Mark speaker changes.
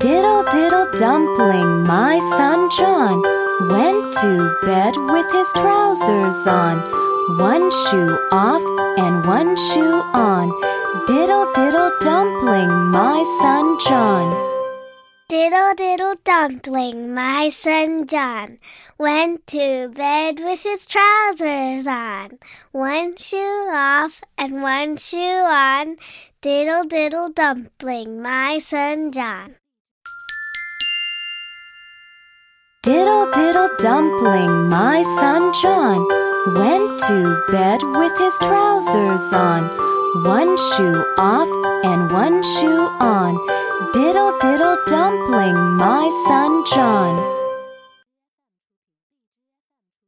Speaker 1: Diddle diddle dumpling, my son John went to bed with his trousers on. One shoe off and one shoe on. Diddle diddle dumpling, my son John.
Speaker 2: Diddle diddle dumpling, my son John went to bed with his trousers on. One shoe off and one shoe on. Diddle diddle dumpling, my son John.
Speaker 1: Diddle diddle dumpling, my son John went to bed with his trousers on. One shoe off and one shoe on. Diddle diddle dumpling, my son John.